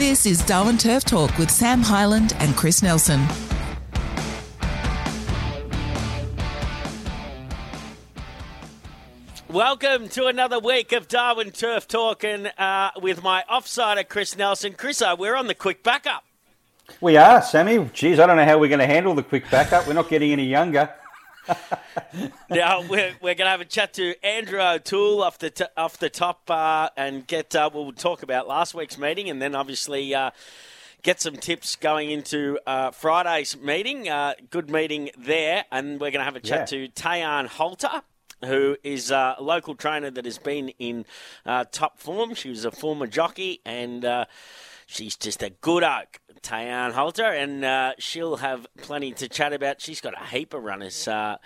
This is Darwin Turf Talk with Sam Highland and Chris Nelson. Welcome to another week of Darwin Turf Talk and uh, with my offsider Chris Nelson. Chris, uh, we're on the quick backup. We are, Sammy. Geez, I don't know how we're going to handle the quick backup. We're not getting any younger. now we're, we're going to have a chat to Andrew O'Toole off the t- off the top uh, and get uh, we'll talk about last week's meeting and then obviously uh, get some tips going into uh, Friday's meeting. Uh, good meeting there, and we're going to have a chat Yeah. to Tayan Holter. Who is a local trainer that has been in uh, top form? She was a former jockey, and uh, she's just a good oak, Tayan Holter, and uh, she'll have plenty to chat about. She's got a heap of runners uh,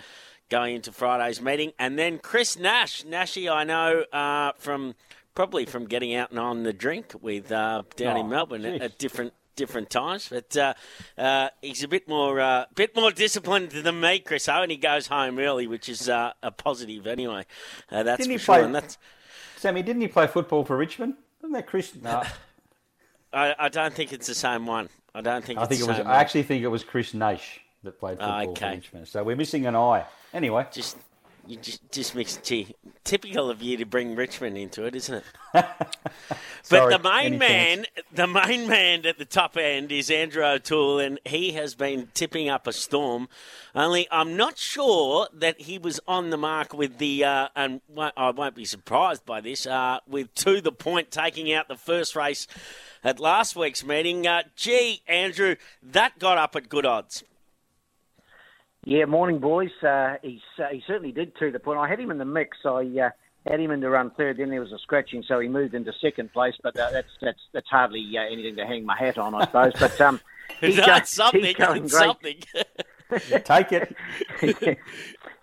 going into Friday's meeting, and then Chris Nash, Nashy, I know uh, from probably from getting out and on the drink with uh, down in Oh, Melbourne at, at different different times, but uh, uh, he's a bit more uh, bit more disciplined than me, Chris. Oh, and he goes home early, which is uh, a positive anyway. Uh, that's Didn't for he sure. play- that's Sammy, didn't he play football for Richmond? Wasn't that Chris? No, I, I don't think it's the same one. I don't think I it's think the it was. same I actually think it was Chris Nash that played Ah, football for okay. Richmond. So we're missing an eye. Anyway, just you just just mixed gee, typical of you to bring Richmond into it, isn't it? but Sorry, the main man, the main man at the top end is Andrew O'Toole, and he has been tipping up a storm. Only I'm not sure that he was on the mark with the, uh, and I won't be surprised by this, uh, with to the point taking out the first race at last week's meeting. Uh, gee, Andrew, that got up at good odds. Yeah, morning, boys. Uh, he's, uh, he certainly did to the point. I had him in the mix. I uh, had him in to run third. Then there was a scratching, so he moved into second place. But uh, that's that's that's hardly uh, anything to hang my hat on, I suppose. But um, he's, go- That's something. he's going great. something. take it.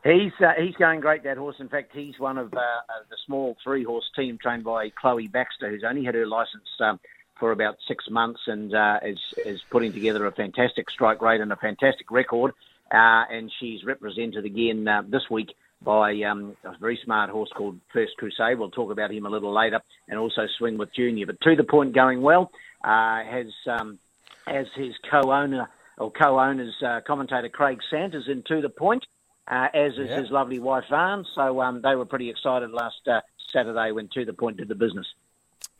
he's uh, he's going great. That horse. In fact, he's one of uh, uh, the small three horse team trained by Chloe Baxter, who's only had her license um, for about six months and uh, is is putting together a fantastic strike rate and a fantastic record. Uh, and she's represented again uh, this week by um, a very smart horse called First Crusade. We'll talk about him a little later, and also Swing with Junior. But to the point, going well. Uh, has um, as his co-owner or co-owners uh, commentator Craig Sanders in to the point, uh, as is Yeah. his lovely wife Varn. So um, they were pretty excited last uh, Saturday when to the point did the business.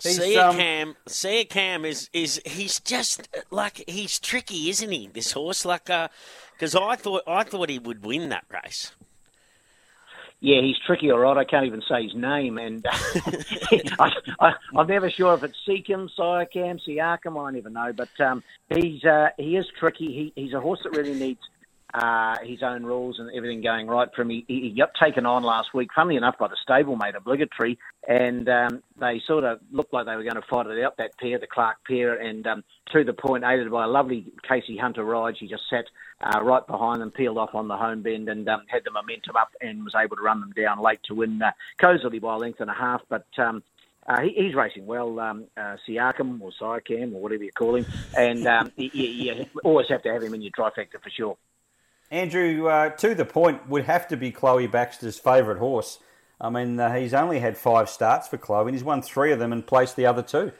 He's, Sia um, Cam, Sia Cam is is he's just uh, like he's tricky, isn't he? This horse, like, because I thought I thought he would win that race. Yeah, he's tricky, all right. I can't even say his name, and uh, I, I, I'm never sure if it's Seacom, Siakam, Siakam. I never know, but um, he's uh, he is tricky. He, he's a horse that really needs uh, his own rules and everything going right for him. He, he got taken on last week, funnily enough, by the stablemate obligatory, and um, they sort of looked like they were going to fight it out. That pair, the Clark pair, and um, to the point, aided by a lovely Casey Hunter ride, she just sat uh, right behind them, peeled off on the home bend, and um, had the momentum up, and was able to run them down late to win uh, cozily by a length and a half. But um, uh, he, he's racing well, um, uh, Siakam or Siakam or whatever you call him, and um, you, you always have to have him in your trifecta for sure. Andrew, uh, to the point, would have to be Chloe Baxter's favourite horse. I mean, uh, he's only had five starts for Chloe, and he's won three of them and placed the other two.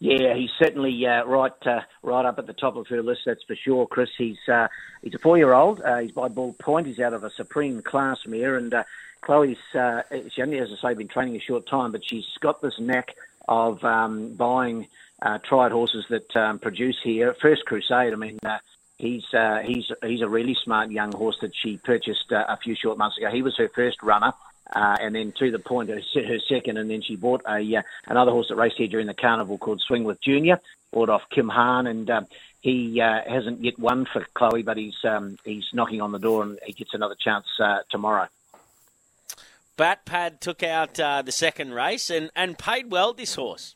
Yeah, he's certainly uh, right, uh, right up at the top of her list. That's for sure, Chris. He's uh, he's a four-year-old. Uh, he's by ball point. He's out of a supreme class mare, and uh, Chloe's uh, she only, as I say, been training a short time, but she's got this knack of um, buying tried horses that um, produce here. First Crusade. I mean. He's uh, he's he's a really smart young horse that she purchased uh, a few short months ago. He was her first runner, uh, and then to the point, her, her second, and then she bought a uh, another horse that raced here during the carnival called Swing with Junior. Bought off Kim Hahn, and uh, he uh, hasn't yet won for Chloe, but he's um, he's knocking on the door, and he gets another chance uh, tomorrow. Bat Pad took out uh, the second race and, and paid well this horse.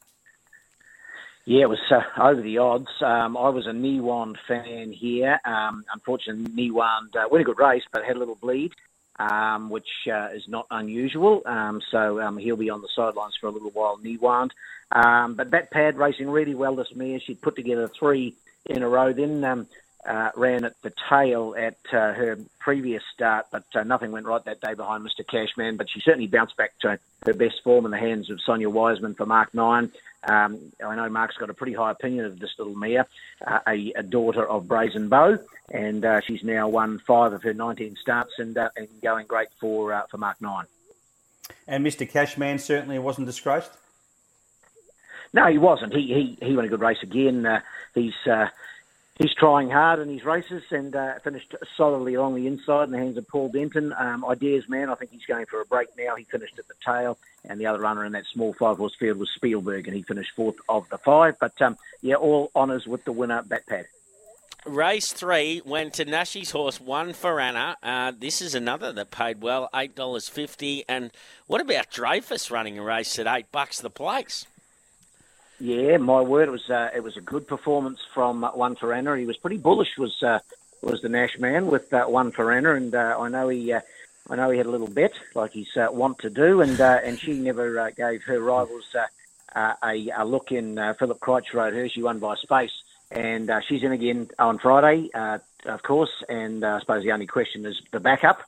Yeah, it was uh, over the odds. Um, I was a Niwand fan here. Um, unfortunately, Niwand uh, won a good race, but had a little bleed, um, which uh, is not unusual. Um, so um, he'll be on the sidelines for a little while, Niwand. Um, but Bat Pad racing really well this mare. She put together three in a row. Then uh, ran at the tail at uh, her previous start, but uh, nothing went right that day behind Mr. Cashman. But she certainly bounced back to her best form in the hands of Sonia Wiseman for Mark Nine. Um, I know Mark's got a pretty high opinion of this little mare, uh, a, a, daughter of Brazen Bow, and uh, she's now won five of her 19 starts and, uh, and going great for for Mark Nine. And Mr. Cashman certainly wasn't disgraced. No, he wasn't. He he he won a good race again. he's he's trying hard in his races and uh, finished solidly along the inside in the hands of Paul Denton. Um, ideas man, I think he's going for a break now. He finished at the tail, and the other runner in that small five horse field was Spielberg, and he finished fourth of the five. But um, yeah, all honours with the winner, Bat Pad. Race three went to Nashi's horse, one for Anna. Uh, this is another that paid well, eight dollars fifty. And what about Dreyfus running a race at eight bucks the place? Yeah, my word, it was uh, it was a good performance from uh, one for Anna. He was pretty bullish. Was uh, was the Nash man with uh, one for Anna, and uh, I know he uh, I know he had a little bet like he's want to do, and and she never gave her rivals a, a look in. Philip Crouch rode her. She won by space, and she's in again on Friday, of course. And I suppose the only question is the backup.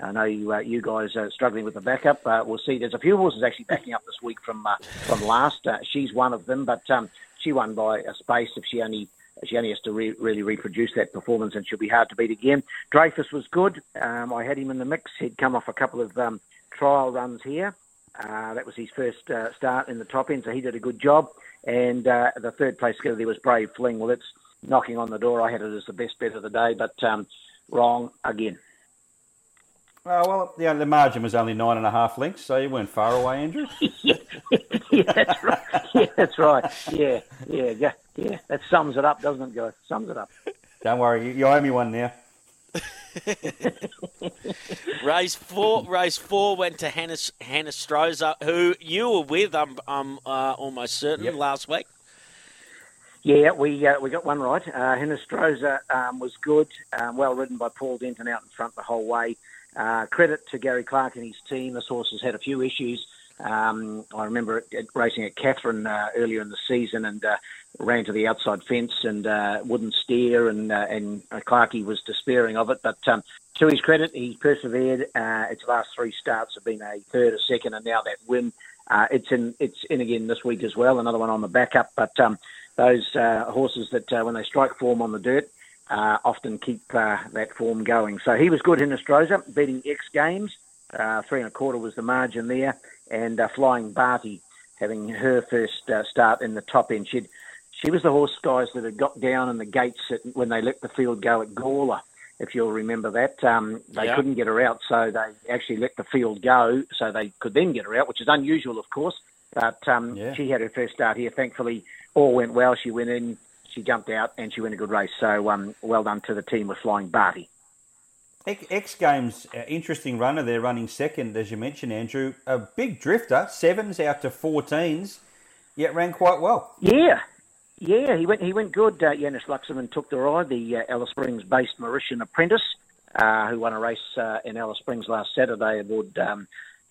I know you, uh, you guys are struggling with the backup. Uh, we'll see. There's a few horses actually backing up this week from uh, from last. Uh, she's one of them, but um, she won by a space. If she only she only has to re- really reproduce that performance, and she'll be hard to beat again. Dreyfus was good. Um, I had him in the mix. He'd come off a couple of um, trial runs here. Uh, that was his first uh, start in the top end, so he did a good job. And the third place together there was Brave Fling. Well, it's knocking on the door. I had it as the best bet of the day, but um, wrong again. Oh, well, yeah, the margin was only nine and a half lengths, so you weren't far away, Andrew. yeah, yeah, that's right. Yeah, that's right. Yeah, yeah, yeah, yeah. That sums it up, doesn't it, guys? Sums it up. Don't worry, you, you owe me one now. race four, race four went to Hannah, Hannah Strozer, who you were with. I'm, I'm uh, almost certain yep. last week. Yeah, we uh, we got one right. Uh, Hannah Strozer um, was good, um, well ridden by Paul Denton out in front the whole way. Uh, credit to Gary Clark and his team. This horse has had a few issues. Um, I remember it, it racing at Katherine uh, earlier in the season and uh, ran to the outside fence and uh, wouldn't steer, and uh, and Clarkey was despairing of it. But um, to his credit, he persevered. Uh, its last three starts have been a third, a second, and now that win. Uh, it's in it's in again this week as well. Another one on the backup, but um, those uh, horses that uh, when they strike form on the dirt, uh, often keep uh, that form going. So he was good in Australia, beating X Games. Uh, three and a quarter was the margin there, and uh, Flying Barty having her first uh, start in the top end. She'd, she was the horse guys that had got down in the gates at, when they let the field go at Gawler. If you'll remember that, um, they yeah. couldn't get her out, so they actually let the field go, so they could then get her out, which is unusual, of course. But um, yeah. she had her first start here. Thankfully, all went well. She went in she jumped out and she went a good race. So um, well done to the team with Flying Barty. X Games, uh, interesting runner there, running second, as you mentioned, Andrew. A big drifter, sevens out to 14s, yet ran quite well. Yeah, yeah, he went he went good. Uh, Janis Luxemon took the ride, the uh, Alice Springs based Mauritian apprentice, uh, who won a race uh, in Alice Springs last Saturday aboard um,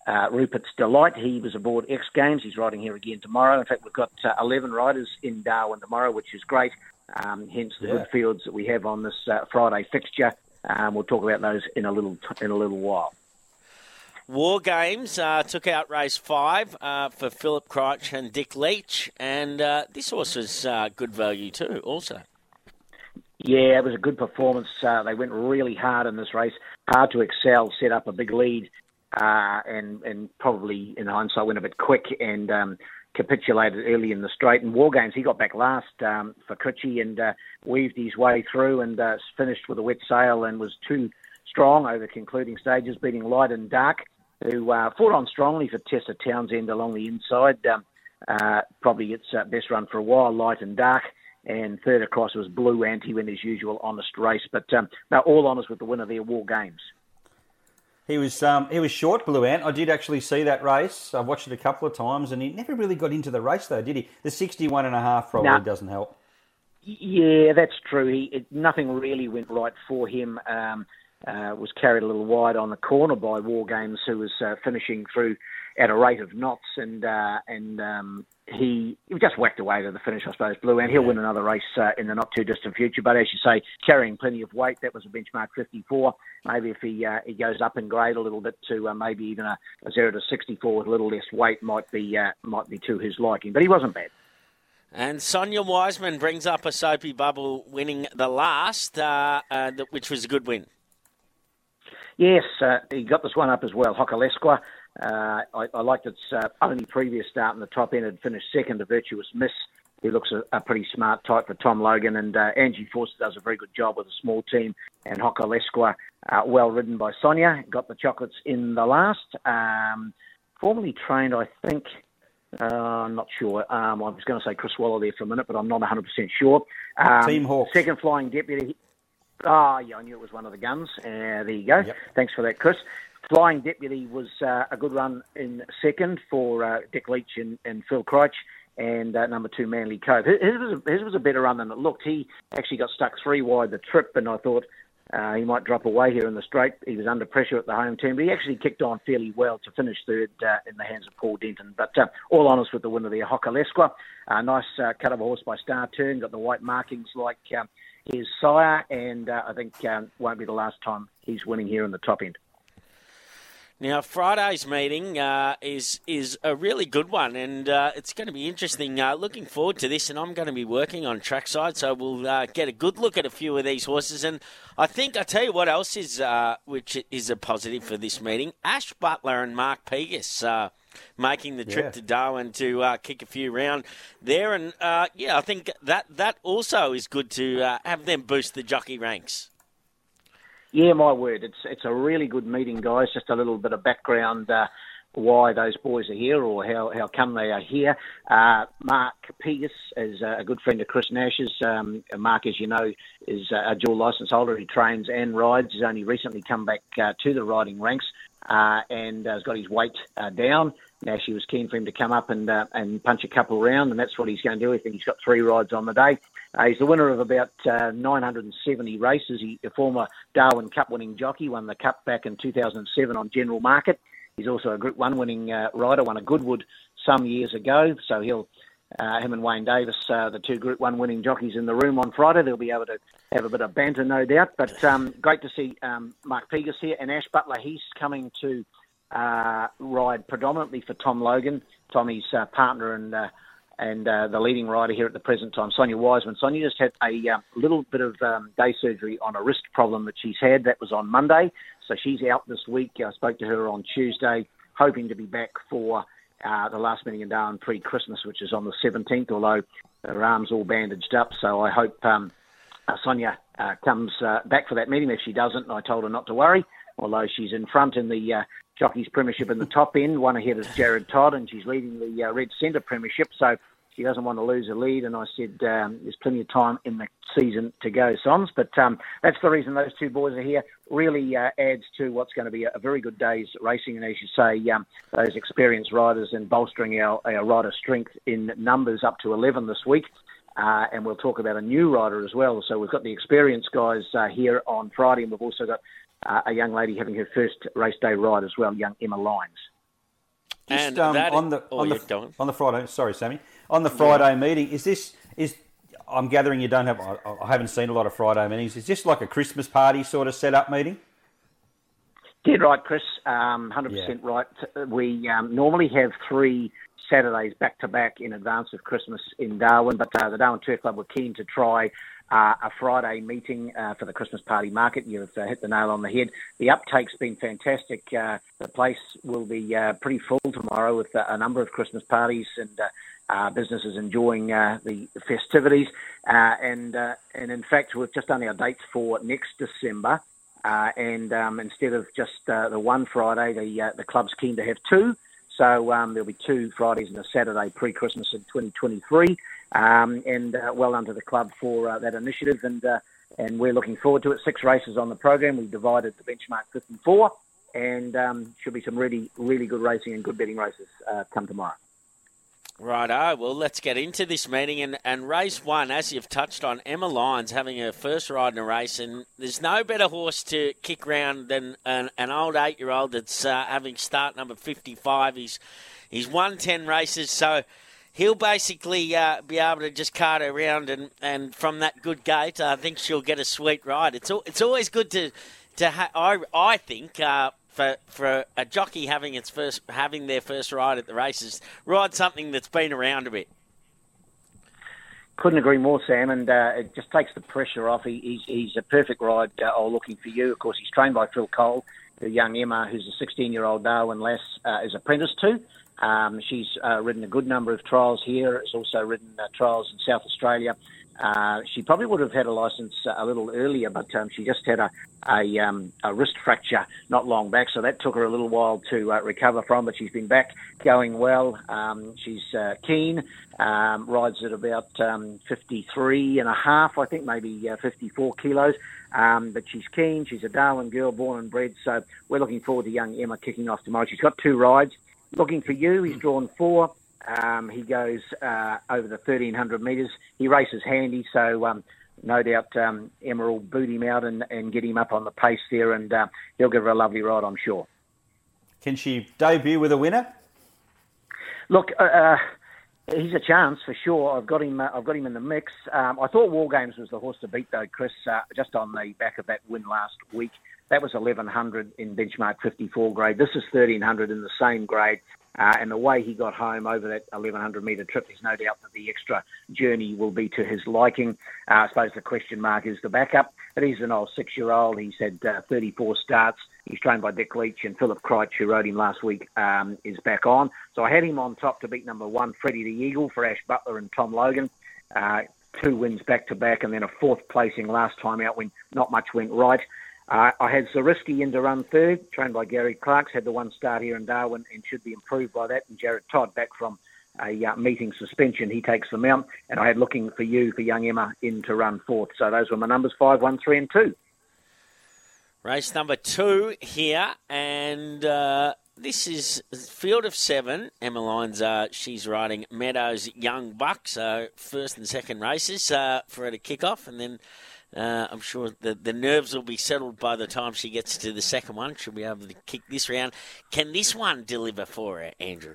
uh, Rupert's Delight, he was aboard X Games. He's riding here again tomorrow. In fact, we've got uh, 11 riders in Darwin tomorrow, which is great. Um, hence the yeah. good fields that we have on this uh, Friday fixture. Um, we'll talk about those in a little in a little while. War Games uh, took out race five uh, for Philip Crouch and Dick Leach, and uh, this horse is uh, good value too, also. Yeah, it was a good performance. Uh, they went really hard in this race. Hard to excel, set up a big lead, uh, and and probably in hindsight went a bit quick and um, capitulated early in the straight. And War Games, he got back last um, for Coochie and uh, weaved his way through and uh, finished with a wet sail and was too strong over concluding stages, beating Light and Dark, who uh, fought on strongly for Tessa Townsend along the inside. Um, uh, probably its uh, best run for a while, Light and Dark. And third across was Blue Anti win his usual honest race. But um, no, all honours with the winner there, War Games. He was um, he was short, Blue Ant. I did actually see that race. I've watched it a couple of times, and he never really got into the race, though, did he? The sixty-one and a half probably no. doesn't help. Yeah, that's true. He it, nothing really went right for him. Um, uh, was carried a little wide on the corner by War Games, who was uh, finishing through at a rate of knots, and uh, and um, he, he just whacked away to the finish, I suppose, Blue, and he'll win another race uh, in the not too distant future. But as you say, carrying plenty of weight, that was a benchmark 54. Maybe if he uh, he goes up in grade a little bit to uh, maybe even a, a zero to 64 with a little less weight might be uh, might be to his liking. But he wasn't bad. And Sonia Wiseman brings up a soapy bubble, winning the last, uh, uh, which was a good win. Yes, uh, he got this one up as well. Hokalesqua uh, I, I, liked its uh, only previous start in the top end. Had finished second to Virtuous Miss, who looks a, a pretty smart type for Tom Logan. And uh, Angie Forster does a very good job with a small team. And Hokalesqua, uh, well ridden by Sonia, got the chocolates in the last. Um, formerly trained, I think. Uh, I'm not sure. Um, I was going to say Chris Waller there for a minute, but I'm not 100% sure. Um, Team Hawk. Second flying deputy. Ah, oh, yeah, I knew it was one of the guns. Uh, there you go. Yep. Thanks for that, Chris. Flying Deputy was uh, a good run in second for uh, Dick Leach and, and Phil Crouch, and uh, number two Manly Cove. His, was a, his was a better run than it looked. He actually got stuck three wide the trip, and I thought uh, he might drop away here in the straight. He was under pressure at the home turn, but he actually kicked on fairly well to finish third uh, in the hands of Paul Denton. But uh, all honest with the winner there, Hokalesqua. A nice uh, cut of a horse by Star Turn, got the white markings like uh, his sire, and uh, I think um, won't be the last time he's winning here in the top end. Now Friday's meeting uh, is is a really good one, and uh, it's going to be interesting. Uh, looking forward to this, and I'm going to be working on trackside, so we'll uh, get a good look at a few of these horses. And I think I tell you what else is uh, which is a positive for this meeting: Ash Butler and Mark Pegus uh, making the trip yeah. to Darwin to kick a few round there, and yeah, I think that that also is good to have them boost the jockey ranks. Yeah, my word, it's it's a really good meeting, guys. Just a little bit of background. Uh, why those boys are here or how, how come they are here. Uh, Mark Pegus is a good friend of Chris Nash's. Um, Mark, as you know, is a dual licence holder. He trains and rides. He's only recently come back uh, to the riding ranks uh, and has got his weight uh, down. Nash was keen for him to come up and uh, and punch a couple around, and that's what he's going to do. I think he's got three rides on the day. Uh, he's the winner of about uh, 970 races. He, a former Darwin Cup winning jockey, won the Cup back in 2007 on general market. He's also a Group 1 winning uh, rider, won a Goodwood some years ago. So he'll, uh, him and Wayne Davis, uh, the two Group 1 winning jockeys in the room on Friday, they'll be able to have a bit of banter, no doubt. But um, great to see um, Mark Pegus here. And Ash Butler, he's coming to uh, ride predominantly for Tom Logan, Tommy's partner and and uh, the leading rider here at the present time, Sonia Wiseman. Sonia just had a uh, little bit of um, day surgery on a wrist problem that she's had. That was on Monday, so she's out this week. I spoke to her on Tuesday, hoping to be back for uh, the last meeting in Darwin pre-Christmas, which is on the 17th. Although her arm's all bandaged up, so I hope um, uh, Sonia uh, comes uh, back for that meeting. If she doesn't, I told her not to worry. Although she's in front in the Jockeys Premiership in the top end, one ahead of Jared Todd, and she's leading the uh, Red Centre Premiership. So she doesn't want to lose a lead. And I said um, there's plenty of time in the season to go, Sons. But um, that's the reason those two boys are here. Really uh, adds to what's going to be a, very good day's racing. And as you say, um, those experienced riders and bolstering our, our rider strength in numbers up to 11 this week. Uh, and we'll talk about a new rider as well. So we've got the experienced guys uh, here on Friday, and we've also got uh, a young lady having her first race day ride as well, young Emma Lyons. and um, on the oh, on the on the Friday, sorry, Sammy, on the Friday yeah. meeting, is this is I'm gathering you don't have I, I, haven't seen a lot of Friday meetings. Is this like a Christmas party sort of setup meeting? Dead right, Chris. Um, 100% yeah. right. We um, normally have three Saturdays back to back in advance of Christmas in Darwin, but uh, the Darwin Turf Club were keen to try uh, a Friday meeting uh, for the Christmas party market. You've uh, hit the nail on the head. The uptake's been fantastic. Uh, the place will be uh, pretty full tomorrow with a number of Christmas parties and businesses enjoying the festivities. and and in fact, we've just done our dates for next December. and um, instead of just the one Friday, the the club's keen to have two. So um, there'll be two Fridays and a Saturday pre-Christmas in 2023 um, and uh, well done to the club for uh, that initiative. And uh, and we're looking forward to it. Six races on the program. We've divided the benchmark 54, and four, um, should be some really, really good racing and good betting races uh, come tomorrow. Righto, well, let's get into this meeting. And, and race one, as you've touched on, Emma Lyons having her first ride in a race. And there's no better horse to kick round than an, an old eight year old that's uh, having start number 55. He's, he's won 10 races, so he'll basically uh, be able to just cart her around. And, and from that good gate, I think she'll get a sweet ride. It's, it's always good to, to ha- I, I think. Uh, for for a jockey having its first having their first ride at the races, ride something that's been around a bit. Couldn't agree more, Sam, and uh, it just takes the pressure off. He, he's, he's a perfect ride. Uh, all looking for you. Of course, he's trained by Phil Cole, young Emma, who's a 16-year-old Darwin Lass, uh, is apprenticed to. Um, she's uh, ridden a good number of trials here. Has also ridden uh, trials in South Australia. Uh, she probably would have had a license a little earlier, but um, she just had a a, um, a, wrist fracture not long back, so that took her a little while to uh, recover from. But she's been back going well. Um, she's uh, keen. Um, rides at about um, 53 and a half, I think, maybe uh, 54 kilos. Um, but she's keen. She's a Darwin girl, born and bred. So we're looking forward to young Emma kicking off tomorrow. She's got two rides. Looking for you. He's drawn four. Um, he goes uh, over the 1300 metres. He races handy, so um, no doubt um, Emma will boot him out and, and get him up on the pace there, and uh, he'll give her a lovely ride, I'm sure. Can she debut with a winner? Look, uh, uh he's a chance for sure. I've got him. Uh, I've got him in the mix. Um, I thought War Games was the horse to beat, though, Chris. Uh, just on the back of that win last week, that was 1100 in benchmark 54 grade. This is 1300 in the same grade. Uh, and the way he got home over that 1100 metre trip, there's no doubt that the extra journey will be to his liking. Uh, I suppose the question mark is the backup. But he's an old six year old. He's had uh, 34 starts. He's trained by Dick Leach and Philip Crouch, who rode him last week, um, is back on. So I had him on top to beat number one, Freddie the Eagle, for Ash Butler and Tom Logan. Uh, two wins back to back, and then a fourth placing last time out when not much went right. Uh, I had Zariski in to run third, trained by Gary Clarks, had the one start here in Darwin and should be improved by that. And Jared Todd back from a uh, meeting suspension, he takes the mount. And I had looking for you for young Emma in to run fourth. So those were my numbers five, one, three, and two. Race number two here, and uh, this is field of seven. Emma Lyons, uh, she's riding Meadows Young Buck, so first and second races uh, for her to kick off, and then uh, I'm sure the, the nerves will be settled by the time she gets to the second one. She'll be able to kick this round. Can this one deliver for her, Andrew?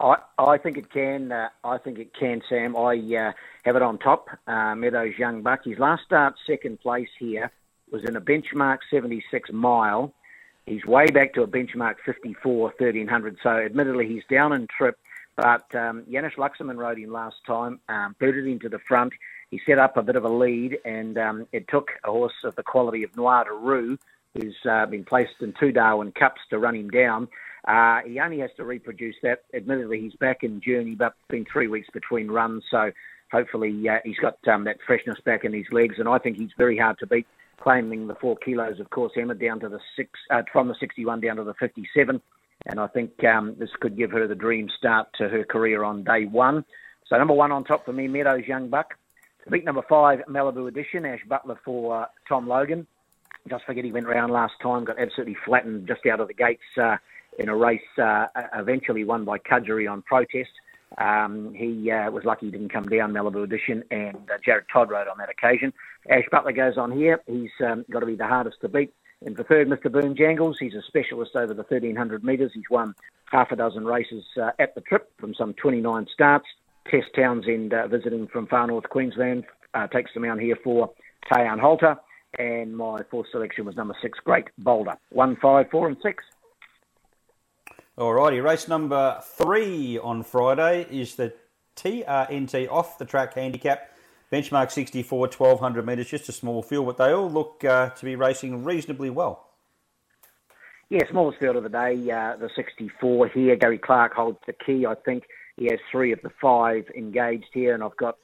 I, I think it can. Uh, I think it can, Sam. I uh, have it on top. Uh, Meadows Young Buck. His last start, second place here, was in a benchmark 76 mile. He's way back to a benchmark 54 1300. So, admittedly, he's down in trip. But um, Janis Luxemon rode him last time, um, booted him to the front he set up a bit of a lead, and um, it took a horse of the quality of Noir de Roux, who's uh, been placed in two Darwin Cups, to run him down. Uh, he only has to reproduce that. Admittedly, he's back in journey, but been three weeks between runs, so hopefully uh, he's got um, that freshness back in his legs, and I think he's very hard to beat, claiming the four kilos, of course, Emma down to the six, uh, from the 61 down to the 57, and I think um, this could give her the dream start to her career on day one. So number one on top for me, Meadows Young Buck. Beat number five, Malibu Edition, Ash Butler for uh, Tom Logan. Just forget he went round last time, got absolutely flattened just out of the gates uh, in a race uh, eventually won by Cudgery on protest. Um, he uh, was lucky he didn't come down Malibu Edition, and uh, Jared Todd rode on that occasion. Ash Butler goes on here. He's um, got to be the hardest to beat. And for third, Mr. Boom Jangles. He's a specialist over the 1300 metres. He's won half a dozen races uh, at the trip from some 29 starts. Tess Townsend uh, visiting from far north Queensland uh, takes them out here for Tayan Holter. And my fourth selection was number six, Great Boulder. One, five, four, and six. Alrighty, race number three on Friday is the TRNT off the track handicap. Benchmark 64, 1200 metres, just a small field, but they all look uh, to be racing reasonably well. Yeah, smallest field of the day, uh, the 64 here. Gary Clark holds the key, I think. He has three of the five engaged here, and I've got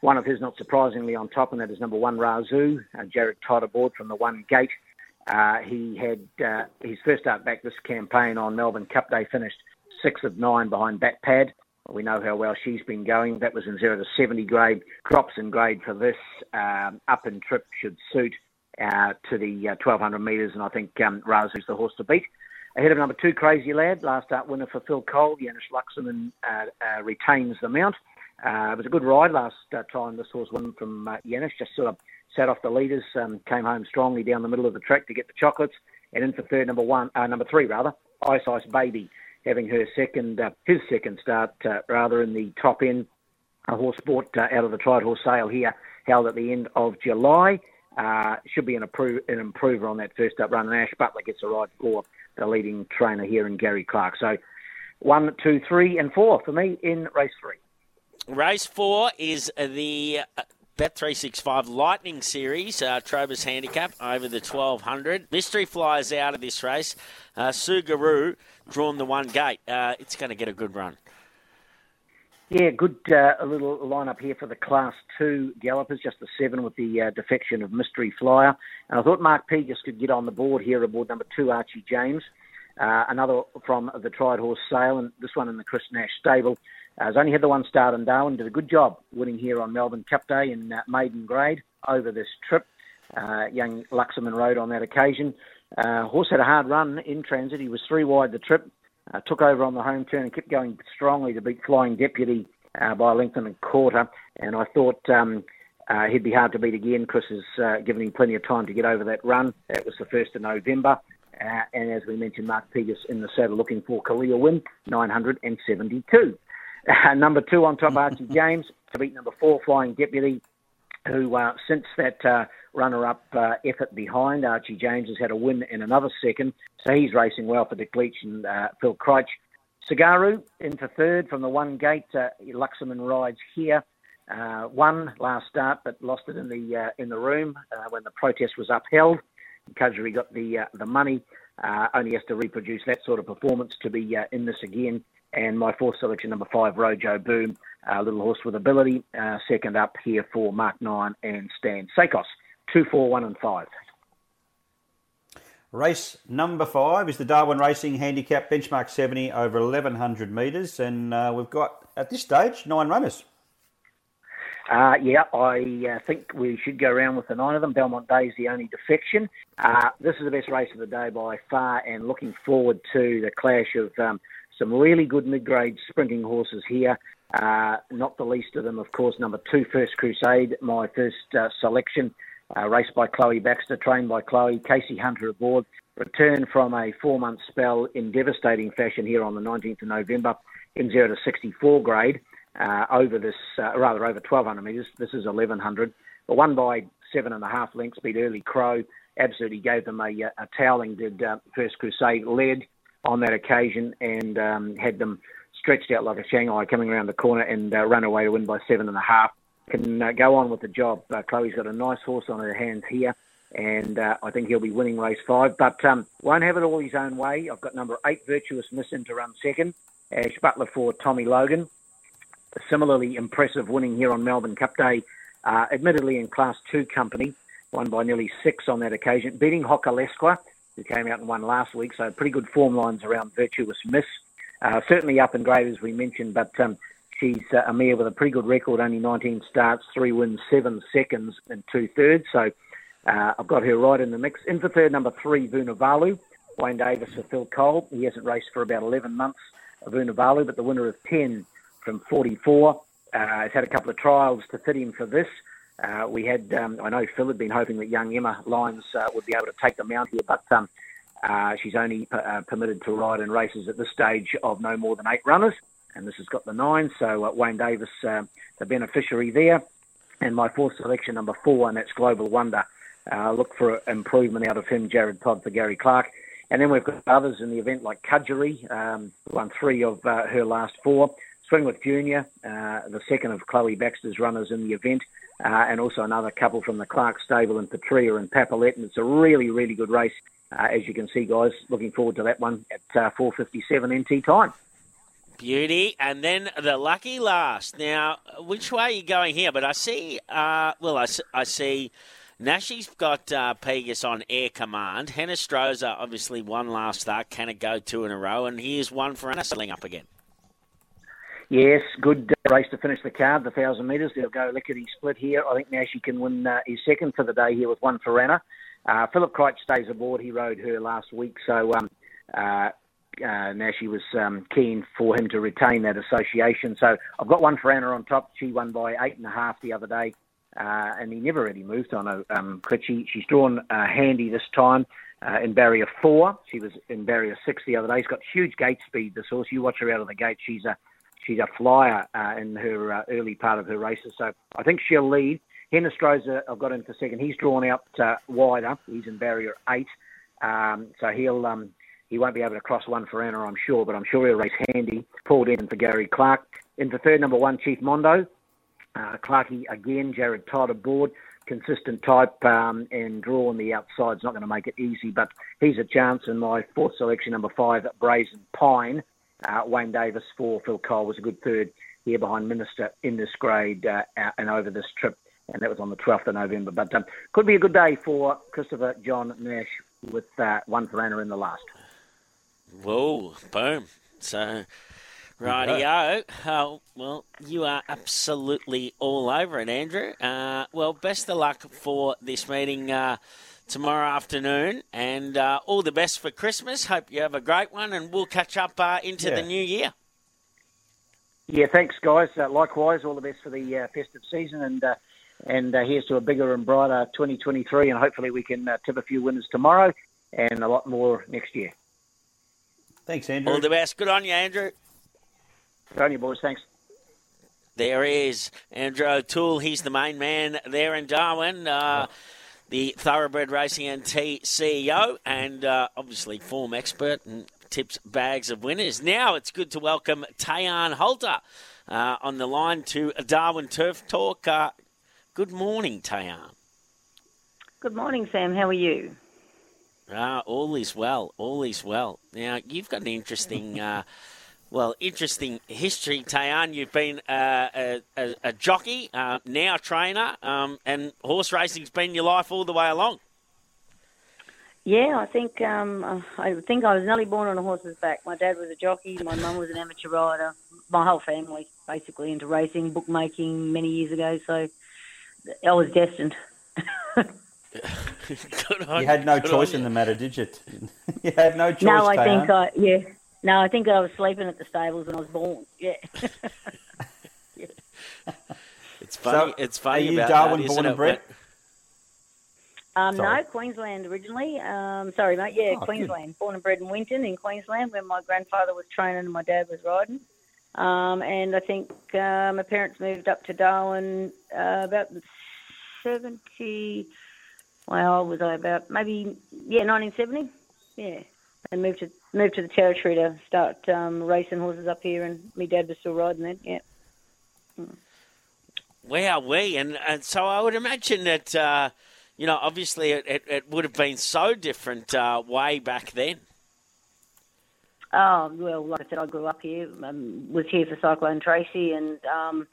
one of his, not surprisingly, on top, and that is number one, Razoo, uh, Jared Todd aboard from the one gate. Uh, he had uh, his first start back this campaign on Melbourne Cup Day, finished six of nine behind Batpad. We know how well she's been going. That was in zero to 70 grade. Drops in grade for this. Um, up and trip should suit uh, to the uh, 1200 metres, and I think um, Razoo's the horse to beat. Ahead of number two, Crazy Lad, last start winner for Phil Cole. Janis Luxemon uh, uh, retains the mount. Uh, it was a good ride last uh, time this horse won from uh, just sort of sat off the leaders, um, came home strongly down the middle of the track to get the chocolates, and in for third, number one, uh, number three rather, Ice Ice Baby, having her second, uh, his second start rather in the top end. A horse bought out of the Tried Horse Sale here, held at the end of July. Uh, should be an, appro- an improver on that first up run, and Ash Butler gets a ride for the leading trainer here in Gary Clark. So one, two, three, and four for me in race three. Race four is the uh, Bet365 Lightning Series, uh, Trobus Handicap over the 1200. Mystery flies out of this race. Uh, Sugaru drawn the one gate. Uh, it's going to get a good run. Yeah, good uh, little lineup here for the Class 2 Gallopers, just the seven with the uh, defection of Mystery Flyer. And I thought Mark Pegus could get on the board here aboard number two, Archie James. Uh, another from the Tried Horse Sale, and this one in the Chris Nash stable. Uh, has only had the one start in Darwin, did a good job winning here on Melbourne Cup Day in uh, maiden grade over this trip. Uh, young Luxemon rode on that occasion. Uh, horse had a hard run in transit. He was three wide the trip, uh, took over on the home turn and kept going strongly to beat Flying Deputy uh, by a length and a quarter. And I thought um, uh, he'd be hard to beat again. Chris has uh, given him plenty of time to get over that run. That was the 1st of November. Uh, and as we mentioned, Mark Pegus in the saddle looking for Kalia win, 972. Uh, number two on top, Archie James, to beat number four, Flying Deputy, who uh, since that uh, runner-up uh, effort behind, Archie James has had a win in another second, so he's racing well for Dick Leach and uh, Phil Crouch. Cigaru into third from the one gate. Uh, rides here. Uh, won last start, but lost it in the uh, in the room uh, when the protest was upheld. Kudgery got the the money. Only has to reproduce that sort of performance to be in this again. And my fourth selection, number five, Rojo Boom, uh, little horse with ability. Uh, second up here for Mark Nine and Stan Sakos. Two, four, one, and five. Race number five is the Darwin Racing Handicap Benchmark 70 over 1100 metres, and uh, we've got at this stage nine runners. Uh, yeah, I uh, think we should go around with the nine of them. Belmont Day is the only defection. Uh, this is the best race of the day by far, and looking forward to the clash of um, some really good mid-grade sprinting horses here. Uh, not the least of them, of course, number two, First Crusade, my first uh, selection. Uh, raced by Chloe Baxter, trained by Chloe, Casey Hunter aboard, returned from a four month spell in devastating fashion here on the 19th of November in 0 to 64 grade uh, over this, uh, rather over 1200 metres. This is 1100. But won by seven and a half lengths, beat Early Crow. Absolutely gave them a, a toweling, did uh, First Crusade, led on that occasion and um, had them stretched out like a Shanghai coming around the corner and uh, run away to win by seven and a half can uh, go on with the job. Uh, Chloe's got a nice horse on her hands here, and uh, I think he'll be winning race five, but um, won't have it all his own way. I've got number eight, Virtuous Mission, to run second. Ash Butler for Tommy Logan. Similarly impressive winning here on Melbourne Cup Day, uh, admittedly in Class 2 company, won by nearly six on that occasion, beating Hokalesqua, who came out and won last week, so pretty good form lines around Virtuous Miss. Uh, certainly up in grade, as we mentioned, but um, She's uh, a mare with a pretty good record, only 19 starts, three wins, seven seconds, and two thirds. So uh, I've got her right in the mix. In for third, number three, Vunavalu. Wayne Davis for Phil Cole. He hasn't raced for about 11 months, Vunavalu, but the winner of 10 from 44. Uh, has had a couple of trials to fit him for this. Uh, we had, um, I know Phil had been hoping that young Emma Lyons uh, would be able to take the mount here, but um, uh, she's only p- uh, permitted to ride in races at this stage of no more than eight runners and this has got the nine. So uh, Wayne Davis, uh, the beneficiary there. And my fourth selection, number four, and that's Global Wonder. Look for improvement out of him, Jared Todd for Gary Clark. And then we've got others in the event like Kudgery, um, won three of her last four. Swingworth Junior, the second of Chloe Baxter's runners in the event, uh, and also another couple from the Clark stable in Patria and Papalette. And it's a really, really good race, uh, as you can see, guys. Looking forward to that one at uh, 4:57 NT time. Beauty, and then the lucky last. Now, which way are you going here? But I see, uh, well, I, I see Nashi's got uh, on air command. Henestroza obviously one last start. Can it go two in a row? And here's one for Anna settling up again. Yes, good race to finish the card, the 1,000 metres. They'll go lickety split here. I think Nashi can win uh, his second for the day here with one for Anna. Uh, Philip Crouch stays aboard. He rode her last week, so um, uh, uh, Nashi was um, keen for him to retain that association. So I've got one for Anna on top. She won by eight and a half the other day, uh, and he never really moved on her. um, Critchy. She's drawn uh, handy this time. Uh, in barrier four, she was in barrier six the other day. She's got huge gate speed. This horse, you watch her out of the gate. She's a she's a flyer uh, in her uh, early part of her races. So I think she'll lead. Hennestroza, I've got him for second. He's drawn out uh, wider. He's in barrier eight, um, so he'll um, he won't be able to cross one for Anna, I'm sure, but I'm sure he'll race handy. Paul Denton for Gary Clark. Into third, number one, Chief Mondo. Uh, again, Jared Todd aboard. Consistent type um, and draw on the outside's not going to make it easy, but he's a chance. And my fourth selection, number five, Brazen Pine. Uh, Wayne Davis for Phil Cole was a good third here behind Minister in this grade uh, and over this trip, and that was on the 12th of November. But um, could be a good day for Christopher John Nash with uh, one for Anna in the last. Whoa, boom. So, rightio. Oh, well, you are absolutely all over it, Andrew. Uh, well, best of luck for this meeting uh, tomorrow afternoon, and uh, all the best for Christmas. Hope you have a great one, and we'll catch up uh, into Yeah. the new year. Yeah, thanks, guys. Uh, likewise, all the best for the uh, festive season, and uh, and uh, here's to a bigger and brighter 2023, and hopefully we can uh, tip a few winners tomorrow and a lot more next year. Thanks, Andrew. All the best. Good on you, Andrew. Good on you, boys. Thanks. There is Andrew O'Toole. He's the main man there in Darwin. Uh, the Thoroughbred Racing NT CEO and uh, obviously form expert and tips bags of winners. Now it's good to welcome Tayan Holter uh, on the line to Darwin Turf Talk. Uh, good morning, Tayan. Good morning, Sam. How are you? Ah, all is well. All is well. Now you've got an interesting, uh, well, interesting history, Tayan. You've been uh, a, a, a jockey, uh, now a trainer, um, and horse racing's been your life all the way along. Yeah, I think um, uh, I think I was nearly born on a horse's back. My dad was a jockey. My mum was an amateur rider. My whole family basically into racing, bookmaking many years ago. So I was destined. Good on you had no good choice in the matter, did you? you had no choice. no, I Tayan. think I yeah. No, I think I was sleeping at the stables when I was born. Yeah. It's funny. So, it's funny are you about Darwin that, born isn't and bred? Um, no, Queensland originally. Um, sorry, mate. Yeah, Oh, good. Queensland. Born and bred in Winton in Queensland, where my grandfather was training and my dad was riding. Um, and I think uh, my parents moved up to Darwin uh, about seventy. Well, how old was I? About maybe yeah, nineteen seventy. Yeah, and moved to moved to the territory to start um, racing horses up here, and my dad was still riding then. Yeah. Wow, we and and so I would imagine that uh, you know obviously it, it, it would have been so different uh, way back then. Oh well, like I said, I grew up here. Um, was here for Cyclone Tracy, and um,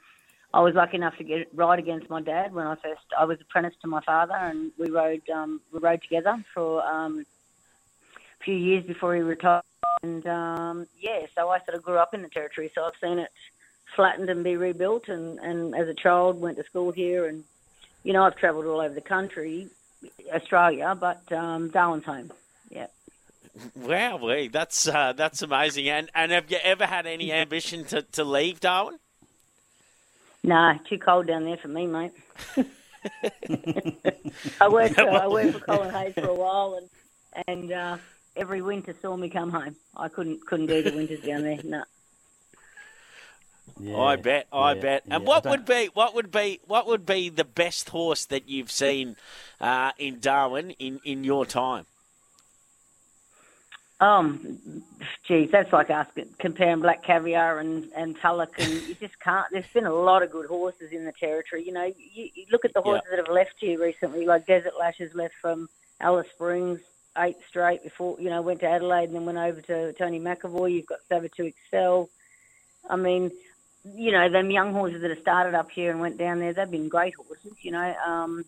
I was lucky enough to get ride against my dad when I first. I was apprenticed to my father, and we rode um, we rode together for um, few years before he retired. And um, yeah, so I sort of grew up in the territory, so I've seen it flattened and be rebuilt. And, and as a child, went to school here, and you know I've travelled all over the country, Australia, but um, Darwin's home. Yeah. Wow, we that's uh, that's amazing. And and have you ever had any ambition to, to leave Darwin? Nah, too cold down there for me, mate. I worked for, I worked for Colin Hayes for a while, and and uh, every winter saw me come home. I couldn't couldn't do the winters down there. No. Yeah, I bet, I yeah, bet. And yeah. what would be what would be what would be the best horse that you've seen uh, in Darwin in, in your time? Um, geez, that's like asking comparing Black Caviar and and Tulloch, and you just can't. There's been a lot of good horses in the territory. You know, you, you look at the Yeah. horses that have left here recently, like Desert Lashes left from Alice Springs, eight straight before you know went to Adelaide and then went over to Tony McEvoy. You've got Savitu Excel. I mean, you know, them young horses that have started up here and went down there, they've been great horses. You know, um,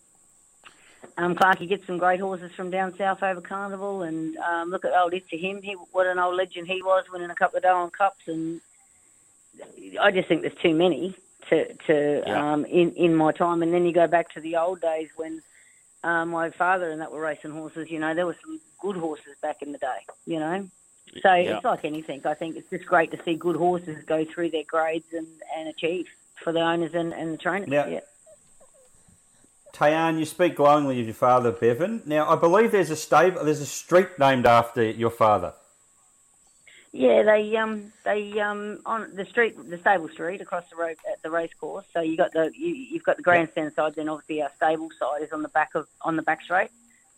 um, Clarkey gets some great horses from down south over Carnival, and um, look at old Itza him. He what an old legend he was, winning a couple of Darwin Cups, and I just think there's too many to to Yeah. um, in in my time. And then you go back to the old days when uh, my father and that were racing horses. You know, there were some good horses back in the day. You know, So Yeah. it's like anything. I think it's just great to see good horses go through their grades and, and achieve for the owners and, and the trainers. Now- yeah. Tayan, you speak glowingly of your father, Bevan. Now, I believe there's a stable, there's a street named after your father. Yeah, they um they um on the street, the stable street across the road at the race course. So you got the you, you've got the grandstand side. Then obviously our stable side is on the back of on the back straight.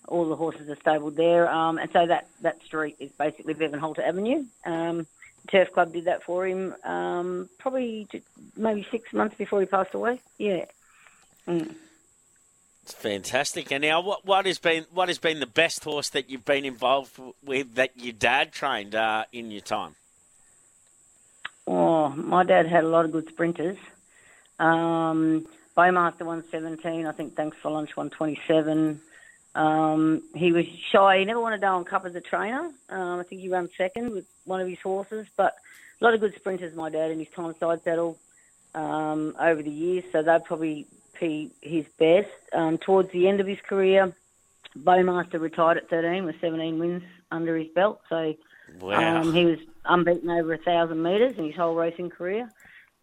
All the horses are stabled there, um, and so that that street is basically Bevan Holter Avenue. Um, Turf Club did that for him um, probably maybe six months before he passed away. Yeah. It's fantastic. And now, what what has been what has been the best horse that you've been involved with that your dad trained uh, in your time? Oh, my dad had a lot of good sprinters. Um, Bowmaster 117, I think Thanks for Lunch 127. Um, he was shy. He never wanted to go on cup as a trainer. Um, I think he ran second with one of his horses, but a lot of good sprinters, my dad, in his time side saddle um, over the years. So they'd probably be his best. Um, towards the end of his career, Bowmaster retired at 13 with 17 wins under his belt. So Wow. um, he was unbeaten over a thousand metres in his whole racing career.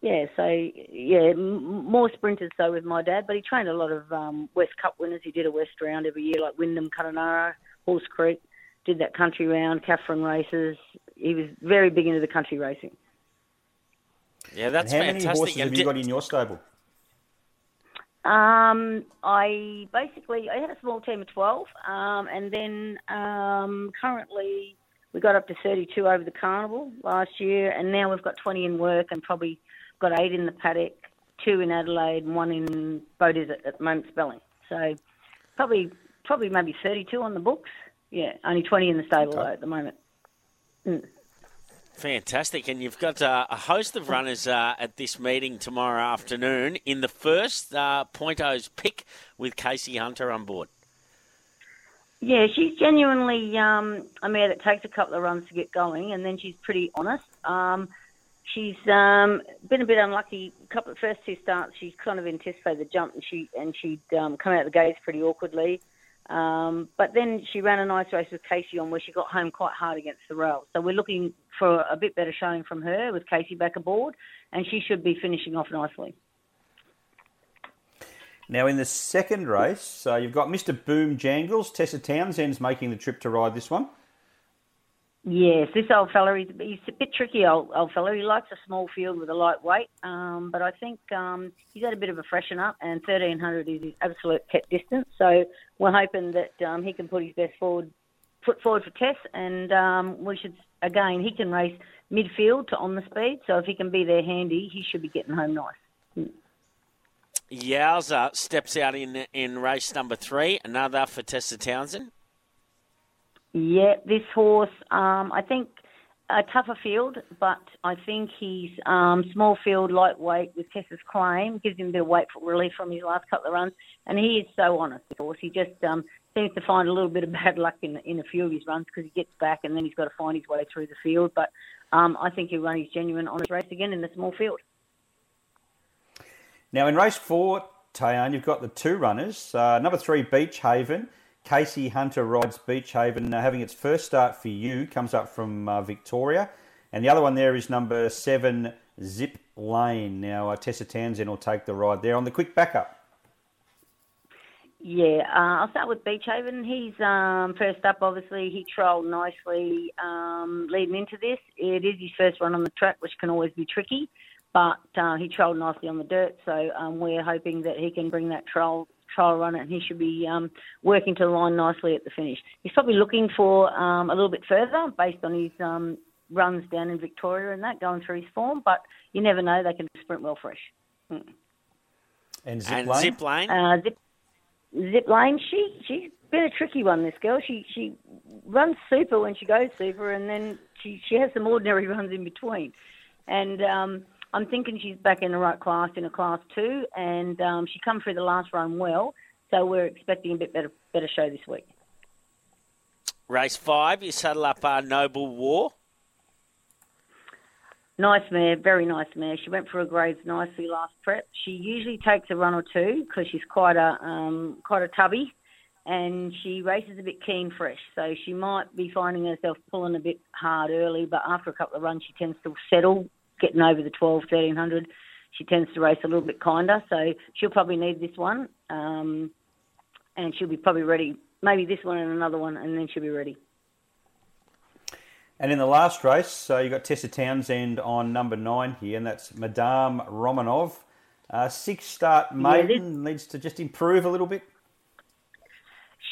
Yeah, so yeah, m- more sprinters so with my dad, but he trained a lot of um, West Cup winners. He did a West round every year, like Wyndham, Kununurra, Halls Creek. Did that country round, Katherine races. He was very big into the country racing. yeah, that's and how many horses have you got in your stable? Um, I basically I had a small team of twelve, um, and then um, currently we got up to thirty-two over the carnival last year, and now we've got twenty in work, and probably got eight in the paddock, two in Adelaide, and one in Bowditch at, at the moment spelling. So probably probably maybe thirty-two on the books. Yeah, only twenty in the stable though at the moment. Fantastic. And you've got uh, a host of runners uh, at this meeting tomorrow afternoon in the first uh, Pointo's pick with Casey Hunter on board. Yeah, she's genuinely um, a mare that takes a couple of runs to get going, and then she's pretty honest. Um, she's um, been a bit unlucky. A couple of first two starts, she's kind of anticipated the jump, and she and she'd um, come out of the gates pretty awkwardly. Um, but then she ran a nice race with Casey on where she got home quite hard against the rail. So we're looking for a bit better showing from her with Casey back aboard, and she should be finishing off nicely. Now, in the second race, uh, you've got Mr. Boom Jangles. Tessa Townsend's making the trip to ride this one. Yes, this old fella, he's, he's a bit tricky, old, old fella. He likes a small field with a light weight, um, but I think um, he's had a bit of a freshen up, and 1300 is his absolute pet distance. So we're hoping that um, he can put his best forward, foot forward for Tess, and um, we should, again, he can race midfield to on the speed, so if he can be there handy, he should be getting home nice. Yowza steps out in in race number three, another for Tessa Townsend. Yeah, this horse, um, I think a tougher field, but I think he's um, small field, lightweight with Tessa's claim, gives him a bit of weight for relief from his last couple of runs, and he is so honest. Of course, he just um, seems to find a little bit of bad luck in in a few of his runs because he gets back and then he's got to find his way through the field. But um, I think he'll run his genuine honest race again in the small field. Now, in race four, Tayan, you've got the two runners. Uh, number three, Beach Haven. Casey Hunter rides Beach Haven, uh, having its first start for you, comes up from uh, Victoria. And the other one there is number seven, Zip Lane. Now, uh, Tessa Townsend will take the ride there on the quick backup. Yeah, uh, I'll start with Beach Haven. He's um, first up, obviously. He trolled nicely um, leading into this. It is his first run on the track, which can always be tricky, but uh, he trolled nicely on the dirt. So um, we're hoping that he can bring that troll trial run and he should be um, working to the line nicely at the finish. He's probably looking for um, a little bit further based on his um, runs down in Victoria and that, going through his form, but you never know, they can sprint well fresh. And Zip and Lane. Zip Lane. Uh, Zip, Zip Lane, she she's been a tricky one. This girl, she she runs super when she goes super, and then she she has some ordinary runs in between. And um, I'm thinking she's back in the right class in a class two, and um, she come through the last run well. So we're expecting a bit better better show this week. Race five, you saddle up our Noble War. Nice mare, very nice mare. She went for her grades nicely last prep. She usually takes a run or two because she's quite a um, quite a tubby. and she races a bit keen fresh, so she might be finding herself pulling a bit hard early, but after a couple of runs, she tends to settle, getting over the 12, 1300. She tends to race a little bit kinder, so she'll probably need this one, um, and she'll be probably ready. Maybe this one and another one, and then she'll be ready. And in the last race, so you got Tessa Townsend on number nine here, and that's Madame Romanov. Uh, six start maiden yeah, needs to just improve a little bit.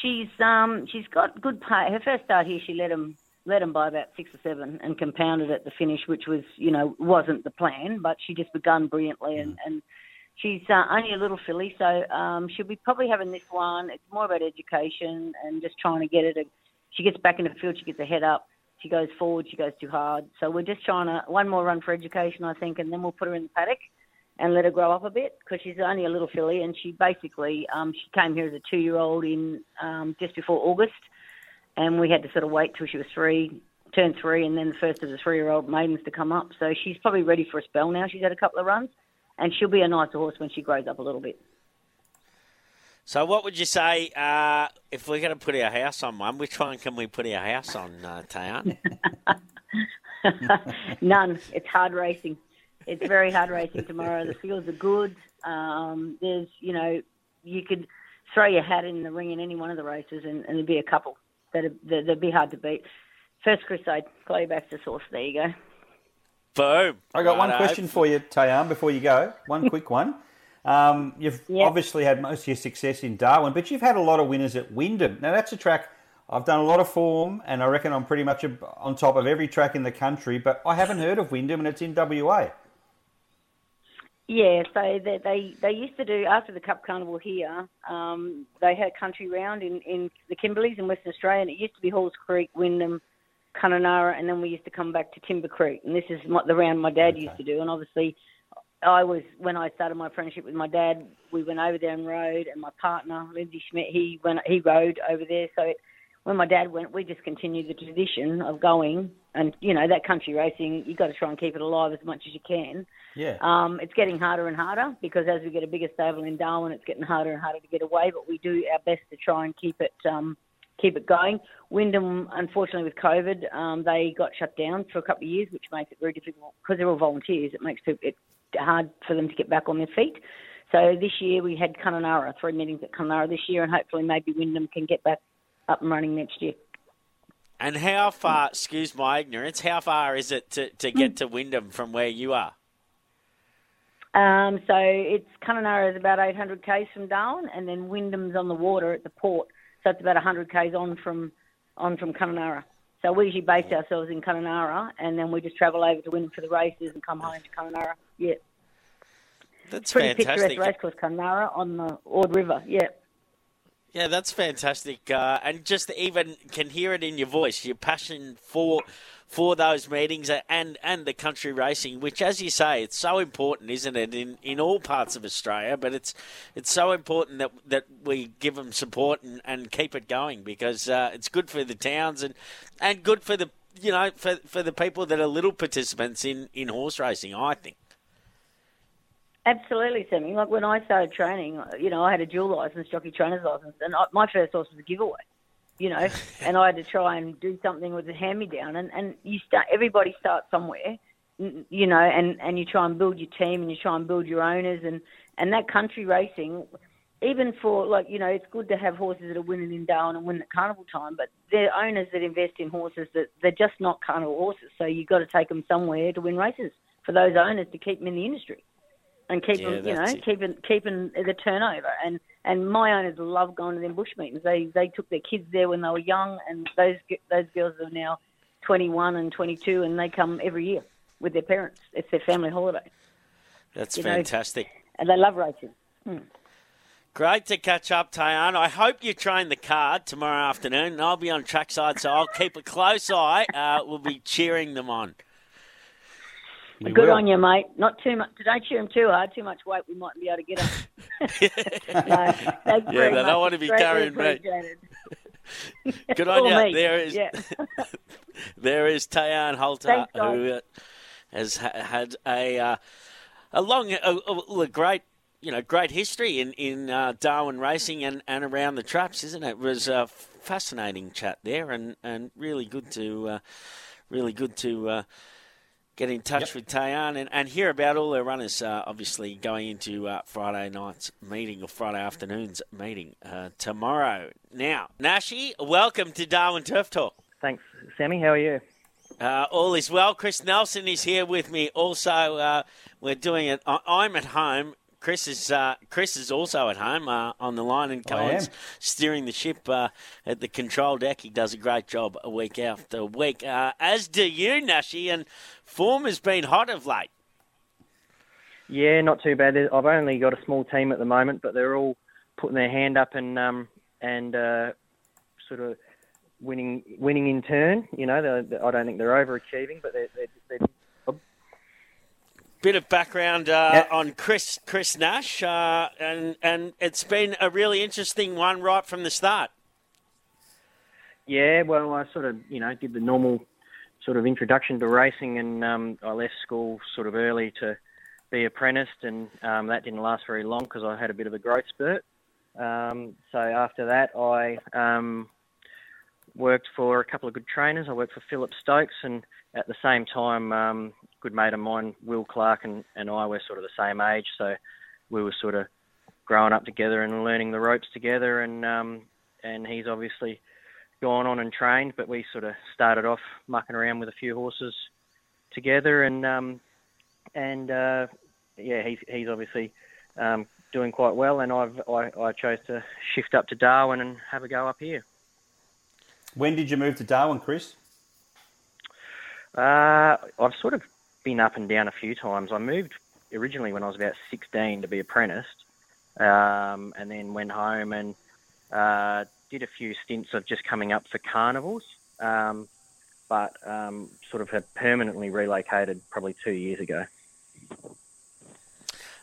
She's um she's got good pay. Her first start here, she led him led him by about six or seven and compounded at the finish, which was you know wasn't the plan, but she just begun brilliantly and. Mm. and She's uh, only a little filly, so um, she'll be probably having this one. It's more about education and just trying to get her to. She gets back in the field, she gets her head up, she goes forward, she goes too hard. So we're just trying to one more run for education, I think, and then we'll put her in the paddock and let her grow up a bit because she's only a little filly and she basically um, she came here as a two year old in um, just before August and we had to sort of wait till she was three, turned three, and then the first of the three year old maidens to come up. So she's probably ready for a spell now. She's had a couple of runs and she'll be a nicer horse when she grows up a little bit. So, what would you say uh, if we're going to put our house on one? Which one can we put our house on, uh, Tayan? None. It's hard racing it's very hard racing tomorrow. The fields are good. Um, there's, you know, you could throw your hat in the ring in any one of the races, and, and there'd be a couple that'd, that'd be hard to beat. First Crusade, Chloe Baxter Source. There you go. Boom. I got one question for you, Tayan, before you go. One quick one. Um, you've yep. obviously had most of your success in Darwin, but you've had a lot of winners at Wyndham. Now, that's a track I've done a lot of form, and I reckon I'm pretty much on top of every track in the country, but I haven't heard of Wyndham, and it's in WA. Yeah, so they, they they used to do after the Cup Carnival here. Um, they had country round in in the Kimberleys in Western Australia, and it used to be Halls Creek, Wyndham, Kununurra, and then we used to come back to Timber Creek. And this is what the round my dad okay. used to do. And obviously, I was when I started my friendship with my dad, we went over there and rode, and my partner Lindsay Schmidt, he went he rode over there. So it, when my dad went, we just continued the tradition of going. And you know that country racing, You've got to try and keep it alive as much as you can. Yeah. Um, it's getting harder and harder because as we get a bigger stable in Darwin, it's getting harder and harder to get away. But we do our best to try and keep it um, keep it going. Wyndham, unfortunately, with COVID, um, they got shut down for a couple of years, which makes it very difficult because they're all volunteers. It makes it hard for them to get back on their feet. So this year we had Kununurra, three meetings at Kununurra this year, and hopefully maybe Wyndham can get back up and running next year. And how far, excuse my ignorance, how far is it to, to get to Wyndham from where you are? Um, so it's Kununurra is about 800 k's from Darwin, and then Wyndham's on the water at the port, so it's about 100 k's on from on from Kununurra. So we usually base ourselves in Kununurra, and then we just travel over to Wyndham for the races and come home to Kununurra. Yeah, that's pretty fantastic. picturesque racecourse, Kununurra on the Ord River. Yeah. Yeah, that's fantastic, uh, and just even can hear it in your voice, your passion for for those meetings and and the country racing, which, as you say, it's so important, isn't it, in, in all parts of Australia? But it's it's so important that that we give them support and, and keep it going because uh, it's good for the towns and and good for the you know for for the people that are little participants in in horse racing. I think. Absolutely, Sammy. Like when I started training, you know, I had a dual license, jockey trainer's license, and I, my first horse was a giveaway. You know, and I had to try and do something with a hand me down, and and you start. Everybody starts somewhere, you know, and and you try and build your team, and you try and build your owners, and and that country racing, even for like you know, it's good to have horses that are winning in Darwin and winning at carnival time, but they're owners that invest in horses that they're just not carnival horses. So you've got to take them somewhere to win races for those owners to keep them in the industry and keep yeah, you know, it. keeping keeping the turnover. And and my owners love going to them bush meetings. They they took their kids there when they were young, and those those girls are now 21 and 22, and they come every year with their parents. It's their family holiday. That's you fantastic. Know, and they love racing. Hmm. Great to catch up, Tayan. I hope you train the card tomorrow afternoon. I'll be on trackside, so I'll keep a close eye. Uh, we'll be cheering them on. Good will. on you, mate. Not too much. Don't chew him too hard. Too much weight, we mightn't be able to get him. no, yeah, they don't want to be carrying me. Good on you. Me. There is, yeah. there is Tayan Holter, Thanks, who uh, has had a uh, a long, a, a, great you know, great history in in uh, Darwin racing and, and around the traps, isn't it? It was a fascinating chat there, and, and really good to uh, really good to uh, get in touch Yep. with Tayan and, and hear about all their runners. Uh, obviously, going into uh, Friday night's meeting or Friday afternoon's meeting uh, tomorrow. Now, Nashi, welcome to Darwin Turf Talk. Thanks, Sammy. How are you? Uh, all is well. Chris Nelson is here with me. Also, uh, we're doing it. I- I'm at home. Chris is uh, Chris is also at home uh, on the line, and I. Cohen's steering the ship uh, at the control deck. He does a great job a week after week, uh, as do you, Nashi. And form has been hot of late. Yeah, not too bad. I've only got a small team at the moment, but they're all putting their hand up and um, and uh, sort of winning winning in turn. You know, they're, they're- I don't think they're overachieving, but they're, they're, they're Bit of background uh, Yeah. on Chris Chris Nash, uh, and and it's been a really interesting one right from the start. Yeah, well, I sort of, you know, did the normal sort of introduction to racing, and um, I left school sort of early to be apprenticed, and um, that didn't last very long because I had a bit of a growth spurt. Um, so after that, I um, worked for a couple of good trainers. I worked for Philip Stokes, and at the same time, um, good mate of mine, Will Clark, and, and I were sort of the same age, so we were sort of growing up together and learning the ropes together, and um, and he's obviously gone on and trained, but we sort of started off mucking around with a few horses together, and um, and uh, yeah, he's he's obviously um, doing quite well, and I've I, I chose to shift up to Darwin and have a go up here. When did you move to Darwin, Chris? Uh, I've sort of been up and down a few times. I moved originally when I was about 16 to be apprenticed, um, and then went home and uh, did a few stints of just coming up for carnivals, um, but um, sort of have permanently relocated probably two years ago.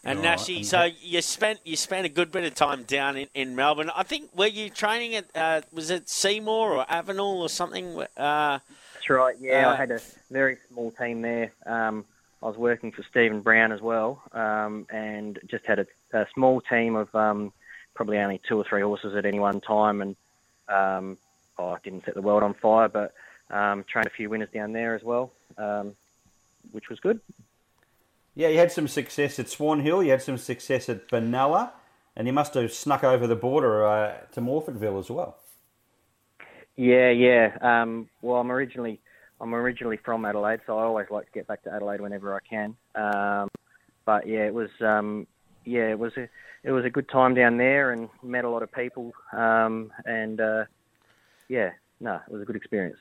And Right, Nashi, so you spent you spent a good bit of time down in, in Melbourne. I think were you training at uh, was it Seymour or Avenel or something? Uh, That's right. Yeah, Uh, I had a very small team there. Um, I was working for Stephen Brown as well, um, and just had a, a small team of um, probably only two or three horses at any one time. And um, oh, I didn't set the world on fire, but um, trained a few winners down there as well, um, which was good. Yeah, you had some success at Swan Hill. You had some success at Benalla, and you must have snuck over the border uh, to Morphettville as well. Yeah, yeah. Um, well, I'm originally I'm originally from Adelaide, so I always like to get back to Adelaide whenever I can. Um, but yeah, it was um, yeah, it was a it was a good time down there, and met a lot of people, um, and uh, yeah, no, it was a good experience.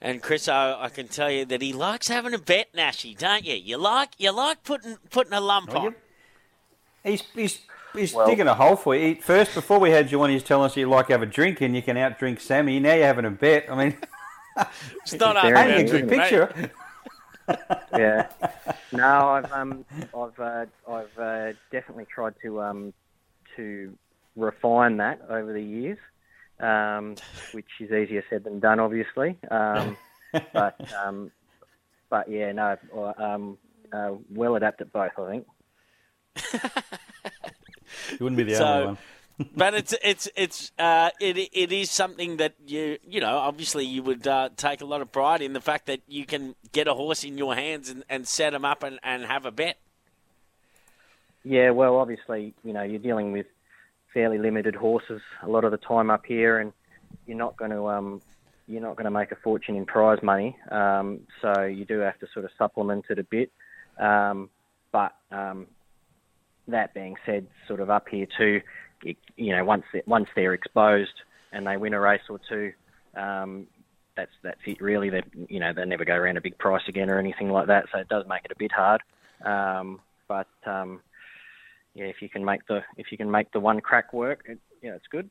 and Chris, I, I can tell you that he likes having a bet, Nashi, don't you? You like you like putting putting a lump Oh, on. He's he's, he's Well- digging a hole for you. He- First, before we had you on, he was telling us you like to have a drink and you can outdrink Sammy. Now you're having a bet. I mean, It's not Very hard a to good do, mate. picture. yeah. No, I've um, I've uh, I've uh, definitely tried to um, to refine that over the years, um, which is easier said than done, obviously. Um, but um, but yeah, no, um, uh, well adapted both, I think. You wouldn't be the So- only one. but it's it's it's uh, it it is something that you you know obviously you would uh, take a lot of pride in the fact that you can get a horse in your hands and, and set him up and, and have a bet. Yeah, well, obviously, you know, you're dealing with fairly limited horses a lot of the time up here, and you're not going to um, you're not going to make a fortune in prize money. Um, so you do have to sort of supplement it a bit. Um, but um, that being said, sort of up here too, you, you know, once they, once they're exposed and they win a race or two, um, that's that's it really. They you know they never go around a big price again or anything like that. So it does make it a bit hard. Um, but um, yeah, if you can make the if you can make the one crack work, it, yeah, it's good.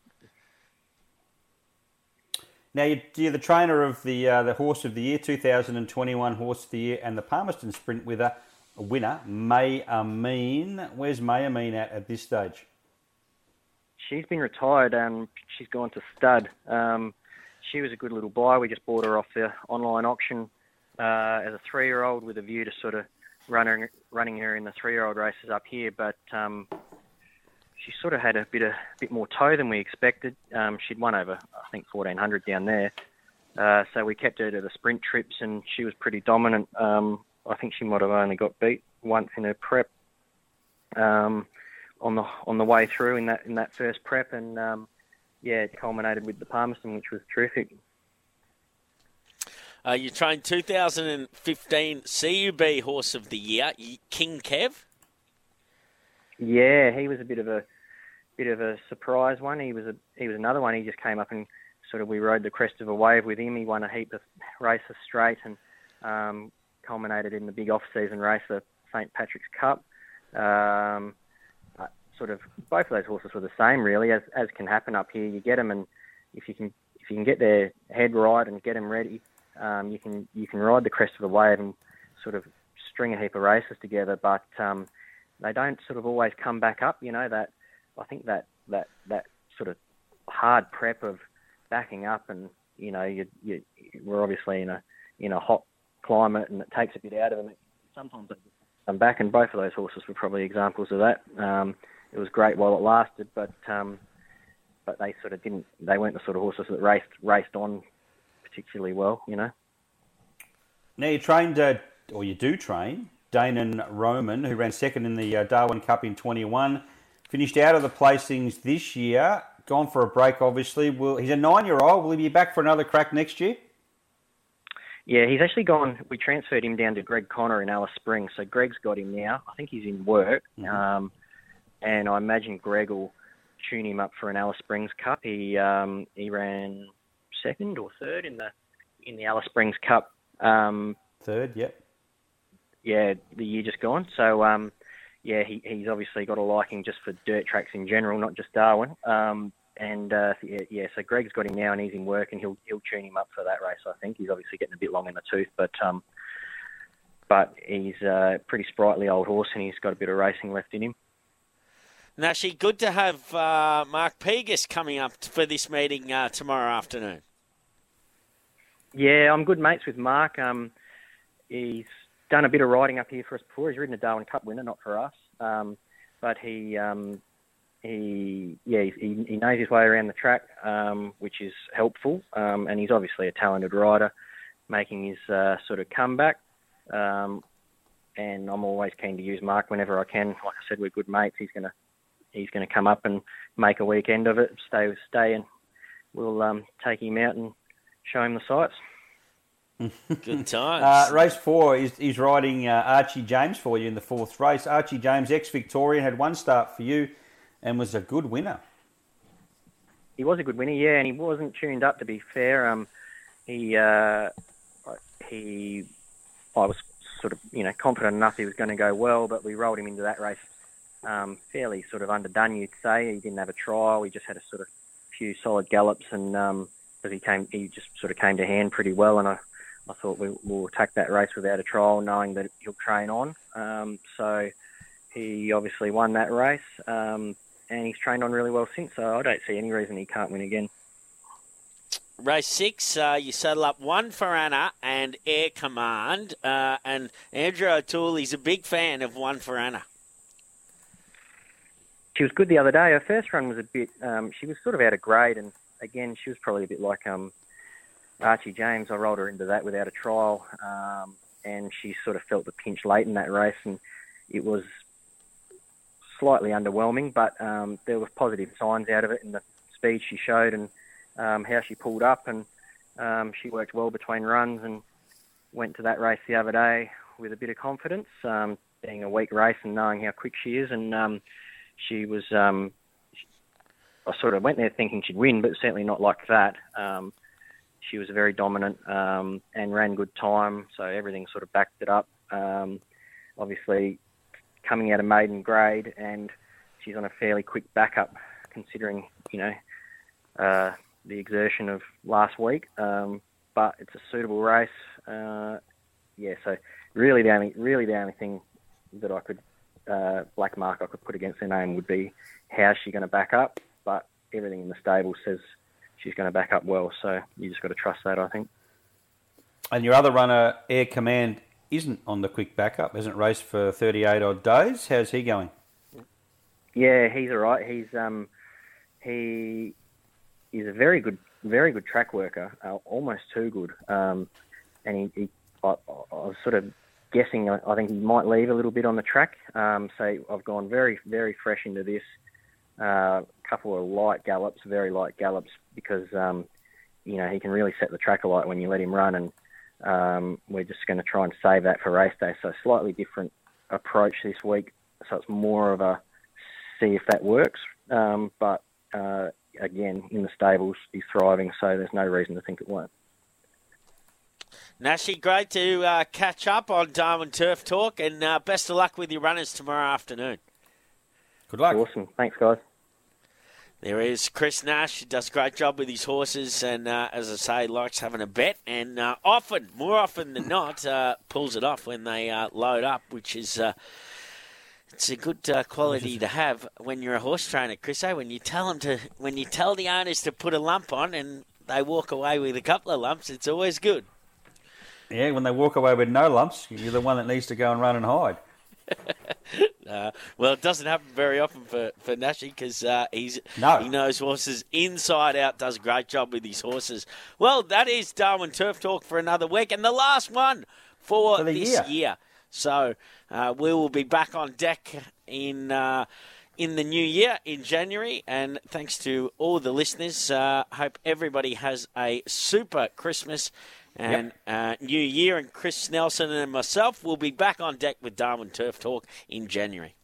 Now you, you're the trainer of the uh, the horse of the year, 2021 horse of the year, and the Palmerston Sprint winner, winner May Amin. Where's May Amin at at this stage? She's been retired and she's gone to stud. Um, she was a good little buy. We just bought her off the online auction uh, as a three-year-old with a view to sort of running running her in the three year old races up here, but um, she sort of had a bit a bit more toe than we expected. Um, she'd won over I think 1400 down there, uh, so we kept her to the sprint trips, and she was pretty dominant. Um, I think she might have only got beat once in her prep um, on the on the way through in that in that first prep, and um, yeah, it culminated with the Palmerston, which was terrific. Uh, you trained 2015 CUB Horse of the Year, King Kev. Yeah, he was a bit of a bit of a surprise one. He was a he was another one. He just came up and sort of we rode the crest of a wave with him. He won a heap of races straight and um, culminated in the big off-season race, the St Patrick's Cup. Um, sort of both of those horses were the same, really, as as can happen up here. You get them, and if you can if you can get their head right and get them ready, um, you can you can ride the crest of the wave and sort of string a heap of races together. But um, they don't sort of always come back up. You know that I think that that that sort of hard prep of backing up, and you know you, you we're obviously in a in a hot climate, and it takes a bit out of them. Sometimes they come back, and both of those horses were probably examples of that. Um, it was great while it lasted, but um, but they sort of didn't. They weren't the sort of horses that raced raced on particularly well, you know. Now you trained, uh, or you do train, Danon Roman, who ran second in the uh, Darwin Cup in 21, finished out of the placings this year. Gone for a break, obviously. Will he's a nine-year-old? Will he be back for another crack next year? Yeah, he's actually gone. We transferred him down to Greg Connor in Alice Springs, so Greg's got him now. I think he's in work, mm-hmm. um, and I imagine Greg will tune him up for an Alice Springs Cup. He um, he ran second or third in the in the Alice Springs Cup. Um, third, yep. Yeah, the year just gone. So um, yeah, he, he's obviously got a liking just for dirt tracks in general, not just Darwin. Um, and uh, yeah, yeah, so Greg's got him now, and he's in work, and he'll he'll tune him up for that race. I think he's obviously getting a bit long in the tooth, but um, but he's a pretty sprightly old horse, and he's got a bit of racing left in him. Now, she good to have uh, Mark Pegus coming up for this meeting uh, tomorrow afternoon. Yeah, I'm good mates with Mark. Um, he's done a bit of riding up here for us before. He's ridden a Darwin Cup winner, not for us, um, but he um, he yeah he, he knows his way around the track, um, which is helpful. Um, and he's obviously a talented rider, making his uh, sort of comeback. Um, and I'm always keen to use Mark whenever I can. Like I said, we're good mates. He's gonna he's gonna come up and make a weekend of it. Stay stay, and we'll um, take him out and show him the sights. Good times. Uh, race four is, is riding uh, Archie James for you in the fourth race. Archie James, ex Victorian, had one start for you and was a good winner. He was a good winner, yeah, and he wasn't tuned up to be fair. Um, he uh, he, I was sort of you know confident enough he was going to go well, but we rolled him into that race um, fairly sort of underdone, you'd say. He didn't have a trial. He just had a sort of few solid gallops, and um, he came, he just sort of came to hand pretty well, and I I thought we, will attack that race without a trial, knowing that he'll train on. Um, so he obviously won that race, um, and he's trained on really well since. So I don't see any reason he can't win again. Race six, uh, you settle up one for Anna and Air Command, uh, and Andrew O'Toole. He's a big fan of one for Anna. She was good the other day. Her first run was a bit. Um, she was sort of out of grade, and again, she was probably a bit like um, Archie James, I rolled her into that without a trial, um, and she sort of felt the pinch late in that race, and it was slightly underwhelming, but um, there were positive signs out of it in the speed she showed and um, how she pulled up, and um, she worked well between runs and went to that race the other day with a bit of confidence, um, being a weak race and knowing how quick she is, and um, she was. Um, I sort of went there thinking she'd win, but certainly not like that. She was very dominant and ran good time, so everything sort of backed it up. Obviously, coming out of maiden grade, and she's on a fairly quick backup, considering you know uh, the exertion of last week. Um, but it's a suitable race. Uh, yeah, so really the only really the only thing that I could uh, black mark I could put against her name would be how's she going to back up. But everything in the stable says she's going to back up well. So you just got to trust that, I think. And your other runner, Air Command, isn't on the quick backup, hasn't raced for 38 odd days. How's he going? Yeah, he's all right. He's um, he is a very good, very good track worker. Uh, almost too good. Um, and he, he I, I was sort of guessing. I, think he might leave a little bit on the track. Um, so I've gone very, very fresh into this. A uh, couple of light gallops, very light gallops, because um, you know he can really set the track alight when you let him run, and um, we're just going to try and save that for race day. So slightly different approach this week. So it's more of a see if that works. Um, but uh, again, in the stables, he's thriving, so there's no reason to think it won't. Nashi, great to uh, catch up on Darwin Turf Talk, and uh, best of luck with your runners tomorrow afternoon. Good luck. Awesome. Thanks, guys. There is Chris Nash. He does a great job with his horses, and uh, as I say, likes having a bet, and uh, often, more often than not, uh, pulls it off when they uh, load up, which is uh, it's a good uh, quality to have when you're a horse trainer, Chris. Eh? When you tell them to, when you tell the owners to put a lump on, and they walk away with a couple of lumps, it's always good. Yeah, when they walk away with no lumps, you're the one that needs to go and run and hide. Uh, well, it doesn't happen very often for for Nashi because uh, he's No. he knows horses inside out. Does a great job with his horses. Well, that is Darwin Turf Talk for another week and the last one for, For this year. So uh, we will be back on deck in. Uh, in the new year in January, and thanks to all the listeners. Uh, hope everybody has a super Christmas and uh, New Year. And Chris Nelson and myself will be back on deck with Darwin Turf Talk in January.